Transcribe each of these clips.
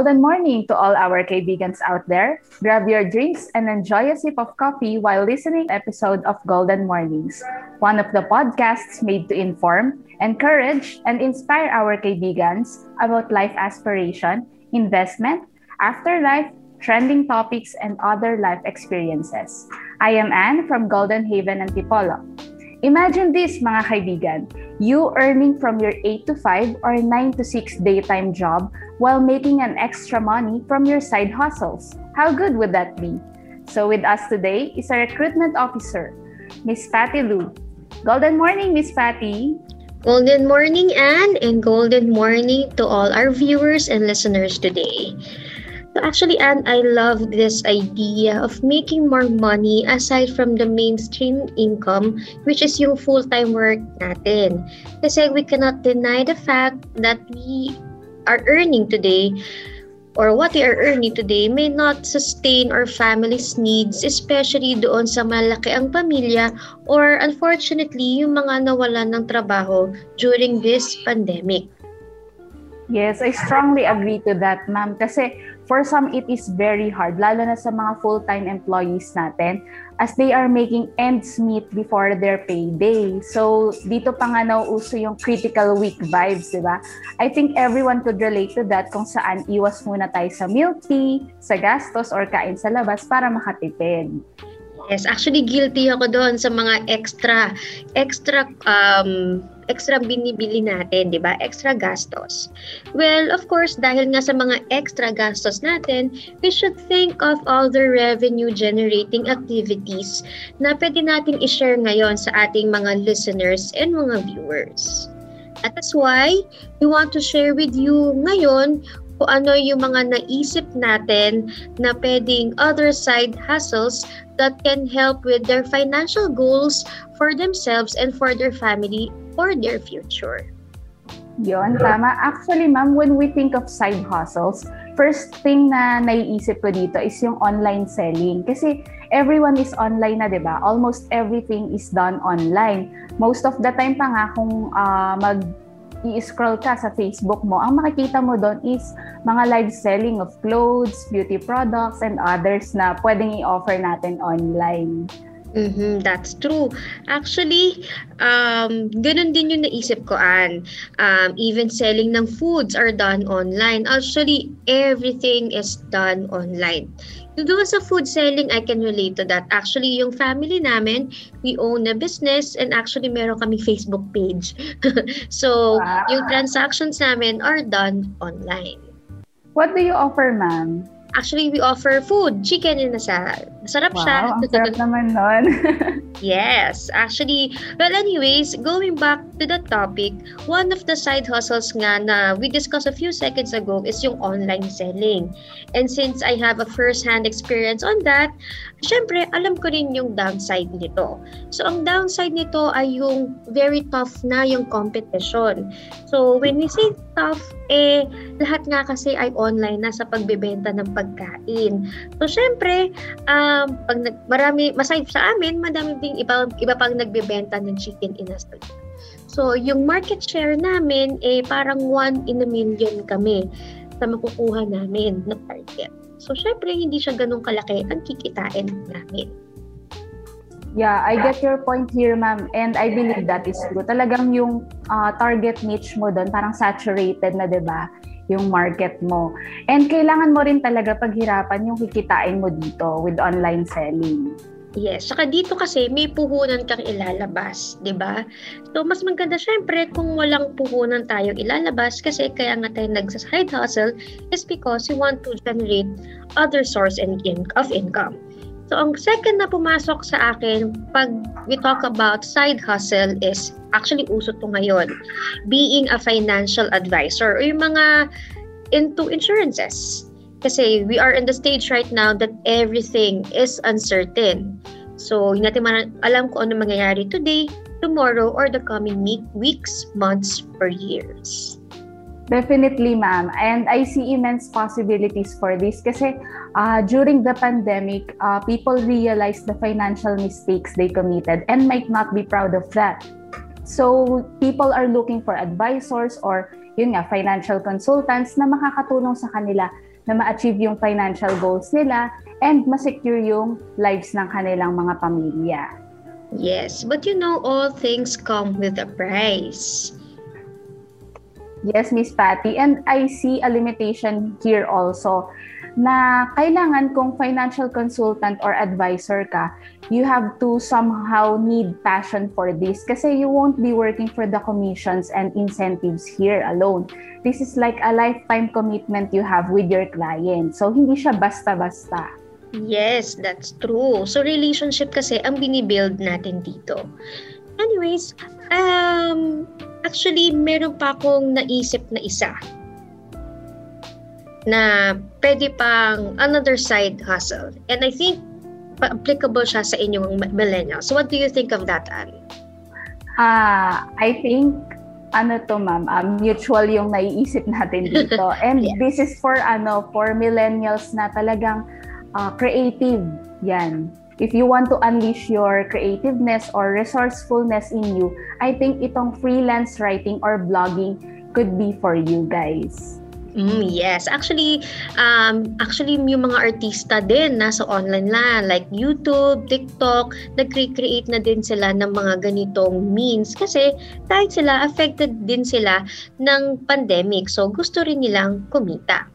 Golden morning to all our kaibigan out there. Grab your drinks and enjoy a sip of coffee while listening to episode of Golden Mornings, one of the podcasts made to inform, encourage, and inspire our kaibigans about life aspiration, investment, afterlife, trending topics, and other life experiences. I am Anne from Golden Haven Antipolo. Imagine this mga kaibigan, you earning from your 8 to 5 or 9 to 6 daytime job while making an extra money from your side hustles. How good would that be? So with us today is our recruitment officer, Miss Patty Lu. Golden morning, Miss Patty. Golden morning, Anne, and golden morning to all our viewers and listeners today. So actually, Anne, I love this idea of making more money aside from the mainstream income, which is yung full-time work natin. Kasi we cannot deny the fact that we are earning today or what we are earning today may not sustain our family's needs, especially doon sa malaki ang pamilya or unfortunately, yung mga nawalan ng trabaho during this pandemic. Yes, I strongly agree to that, ma'am. Kasi for some, it is very hard, lalo na sa mga full-time employees natin, as they are making ends meet before their payday. So, dito pa nga nauuso yung critical week vibes, di ba? I think everyone could relate to that kung saan iwas muna tayo sa milk tea, sa gastos, or kain sa labas para makatipid. Yes, actually guilty ako doon sa mga extra extra um extra binibili natin, 'di ba? Extra gastos. Well, of course, dahil nga sa mga extra gastos natin, we should think of all the revenue generating activities na pwede nating i-share ngayon sa ating mga listeners and mga viewers. At that's why we want to share with you ngayon kung ano yung mga naisip natin na pwedeng other side hustles that can help with their financial goals for themselves and for their family or their future. Yon, tama. Actually, ma'am, when we think of side hustles, first thing na naiisip ko dito is yung online selling. Kasi everyone is online na, di ba? Almost everything is done online. Most of the time pa nga kung uh, mag i-scroll ka sa Facebook mo, ang makikita mo doon is mga live selling of clothes, beauty products, and others na pwedeng i-offer natin online. Mm-hmm, that's true. Actually, um, ganun din yung naisip ko, Ann. Um, even selling ng foods are done online. Actually, everything is done online. Doon sa food selling, I can relate to that. Actually, yung family namin, we own a business and actually meron kami Facebook page. so, wow. yung transactions namin are done online. What do you offer, ma'am? Actually, we offer food, chicken and asal. Masarap wow, siya. ang sarap naman nun. yes, actually, well anyways, going back to the topic, one of the side hustles nga na we discussed a few seconds ago is yung online selling. And since I have a first-hand experience on that, syempre, alam ko rin yung downside nito. So, ang downside nito ay yung very tough na yung competition. So, when we say tough, eh, lahat nga kasi ay online na sa pagbebenta ng pagkain. So, syempre, um, pag nag, marami, maside sa amin, madami ding iba, iba pang nagbebenta ng chicken in a street. So, yung market share namin, eh, parang one in a million kami sa makukuha namin na target. So, syempre, hindi siya ganun kalaki ang kikitain namin. Yeah, I get your point here, ma'am. And I believe that is true. Talagang yung uh, target niche mo doon, parang saturated na, di ba? Yung market mo. And kailangan mo rin talaga paghirapan yung kikitain mo dito with online selling. Yes, saka dito kasi may puhunan kang ilalabas, 'di ba? So mas maganda syempre kung walang puhunan tayong ilalabas kasi kaya nga tayo nagsa-side hustle is because we want to generate other source and in- of income. So, ang second na pumasok sa akin pag we talk about side hustle is actually uso to ngayon. Being a financial advisor or yung mga into insurances. Kasi we are in the stage right now that everything is uncertain. So, hindi natin alam kung ano mangyayari today, tomorrow, or the coming weeks, months, or years. Definitely, ma'am. And I see immense possibilities for this kasi uh, during the pandemic, uh, people realized the financial mistakes they committed and might not be proud of that. So, people are looking for advisors or yun nga, financial consultants na makakatulong sa kanila na ma-achieve yung financial goals nila and ma-secure yung lives ng kanilang mga pamilya. Yes, but you know, all things come with a price. Yes, Miss Patty. And I see a limitation here also na kailangan kung financial consultant or advisor ka, you have to somehow need passion for this kasi you won't be working for the commissions and incentives here alone. This is like a lifetime commitment you have with your client. So, hindi siya basta-basta. Yes, that's true. So, relationship kasi ang binibuild natin dito. Anyways, um, actually, meron pa akong naisip na isa na pwede pang another side hustle. And I think applicable siya sa inyong millennials. So what do you think of that, Anne? Ah, uh, I think ano to ma'am, um, mutual yung naiisip natin dito. And yes. this is for ano, for millennials na talagang uh, creative. Yan. If you want to unleash your creativeness or resourcefulness in you, I think itong freelance writing or blogging could be for you guys. Mm, yes. Actually, um, actually yung mga artista din nasa online na like YouTube, TikTok, nag-create na din sila ng mga ganitong means kasi kahit sila affected din sila ng pandemic. So gusto rin nilang kumita.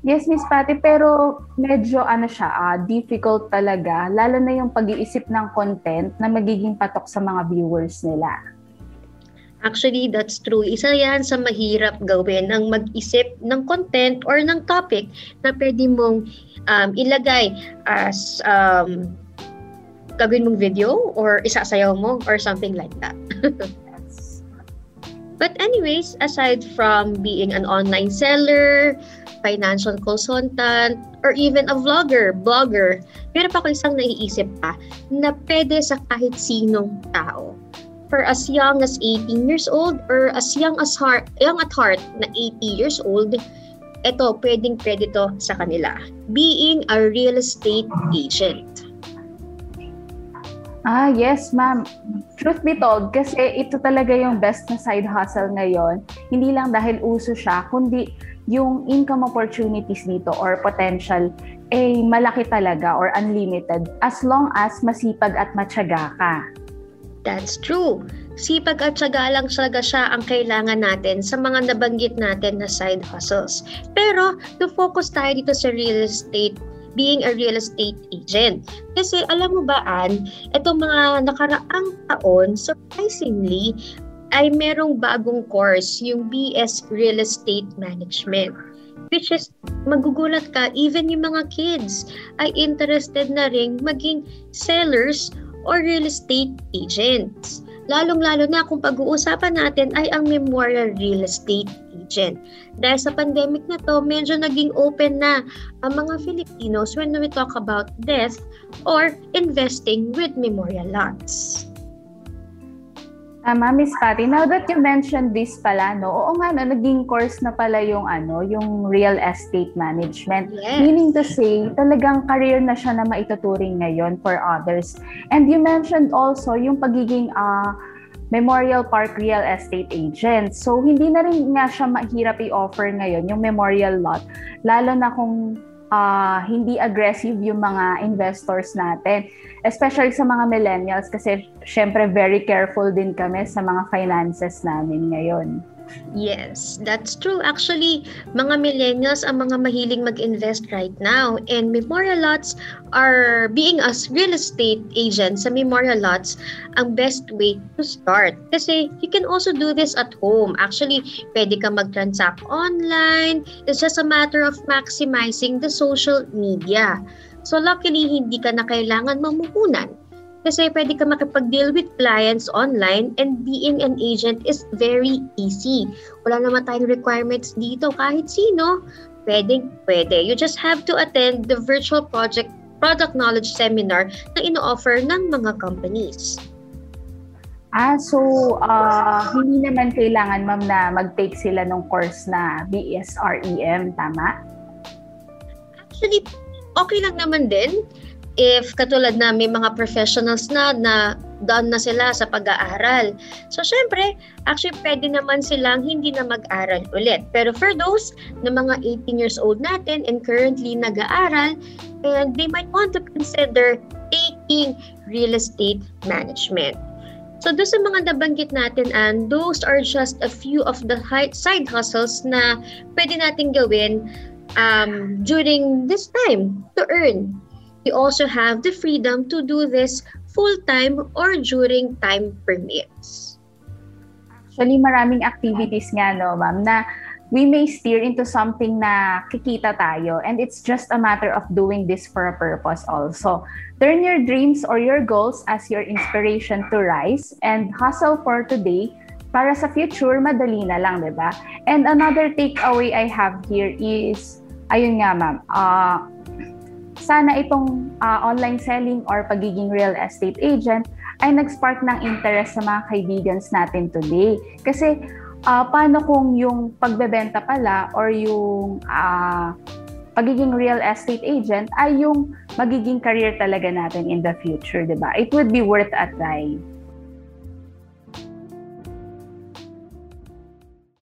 Yes, Miss Patty, pero medyo ano siya, uh, difficult talaga, lalo na yung pag-iisip ng content na magiging patok sa mga viewers nila. Actually, that's true. Isa yan sa mahirap gawin ang mag-isip ng content or ng topic na pwede mong um, ilagay as um, gagawin mong video or isasayaw mo or something like that. But anyways, aside from being an online seller, financial consultant, or even a vlogger, blogger, meron pa ako isang naiisip pa na pwede sa kahit sinong tao for as young as 18 years old or as young as heart, young at heart na 80 years old, ito, pwedeng pwede to sa kanila. Being a real estate agent. Ah, yes, ma'am. Truth be told, kasi ito talaga yung best na side hustle ngayon. Hindi lang dahil uso siya, kundi yung income opportunities dito or potential eh malaki talaga or unlimited as long as masipag at matyaga ka. That's true. Sipag at syaga lang talaga siya ang kailangan natin sa mga nabanggit natin na side hustles. Pero, to focus tayo dito sa real estate being a real estate agent. Kasi alam mo ba, Ann, itong mga nakaraang taon, surprisingly, ay merong bagong course, yung BS Real Estate Management. Which is, magugulat ka, even yung mga kids ay interested na rin maging sellers or real estate agents. Lalong-lalo na kung pag-uusapan natin ay ang memorial real estate agent. Dahil sa pandemic na to, medyo naging open na ang mga Filipinos when we talk about death or investing with memorial lots. Tama, Miss Patty. Now that you mentioned this pala, no, oo nga, no, naging course na pala yung, ano, yung real estate management. Yes. Meaning to say, talagang career na siya na maituturing ngayon for others. And you mentioned also yung pagiging uh, Memorial Park Real Estate Agent. So, hindi na rin nga siya mahirap i-offer ngayon, yung memorial lot. Lalo na kung uh, hindi aggressive yung mga investors natin. Especially sa mga millennials kasi syempre very careful din kami sa mga finances namin ngayon. Yes, that's true. Actually, mga millennials ang mga mahiling mag-invest right now. And memorial lots are, being as real estate agents sa memorial lots, ang best way to start. Kasi you can also do this at home. Actually, pwede ka mag-transact online. It's just a matter of maximizing the social media. So luckily, hindi ka na kailangan mamuhunan kasi pwede ka makipag-deal with clients online and being an agent is very easy. Wala naman tayong requirements dito. Kahit sino, pwede, pwede. You just have to attend the virtual project product knowledge seminar na ino-offer ng mga companies. Ah, so uh, hindi naman kailangan ma'am na mag-take sila ng course na BSREM, tama? Actually, okay lang naman din if katulad na may mga professionals na na done na sila sa pag-aaral. So, syempre, actually, pwede naman silang hindi na mag-aral ulit. Pero for those na mga 18 years old natin and currently nag-aaral, and they might want to consider taking real estate management. So, doon sa mga nabanggit natin, and those are just a few of the side hustles na pwede natin gawin um, during this time to earn. We also have the freedom to do this full-time or during time permits. Actually, maraming activities nga, no, ma'am, na we may steer into something na kikita tayo and it's just a matter of doing this for a purpose also. Turn your dreams or your goals as your inspiration to rise and hustle for today para sa future, madali na lang, di ba? And another takeaway I have here is, ayun nga ma'am, uh, sana itong uh, online selling or pagiging real estate agent ay nag-spark ng interest sa mga kaibigans natin today. Kasi uh, paano kung yung pagbebenta pala or yung uh, pagiging real estate agent ay yung magiging career talaga natin in the future, di ba? It would be worth a try.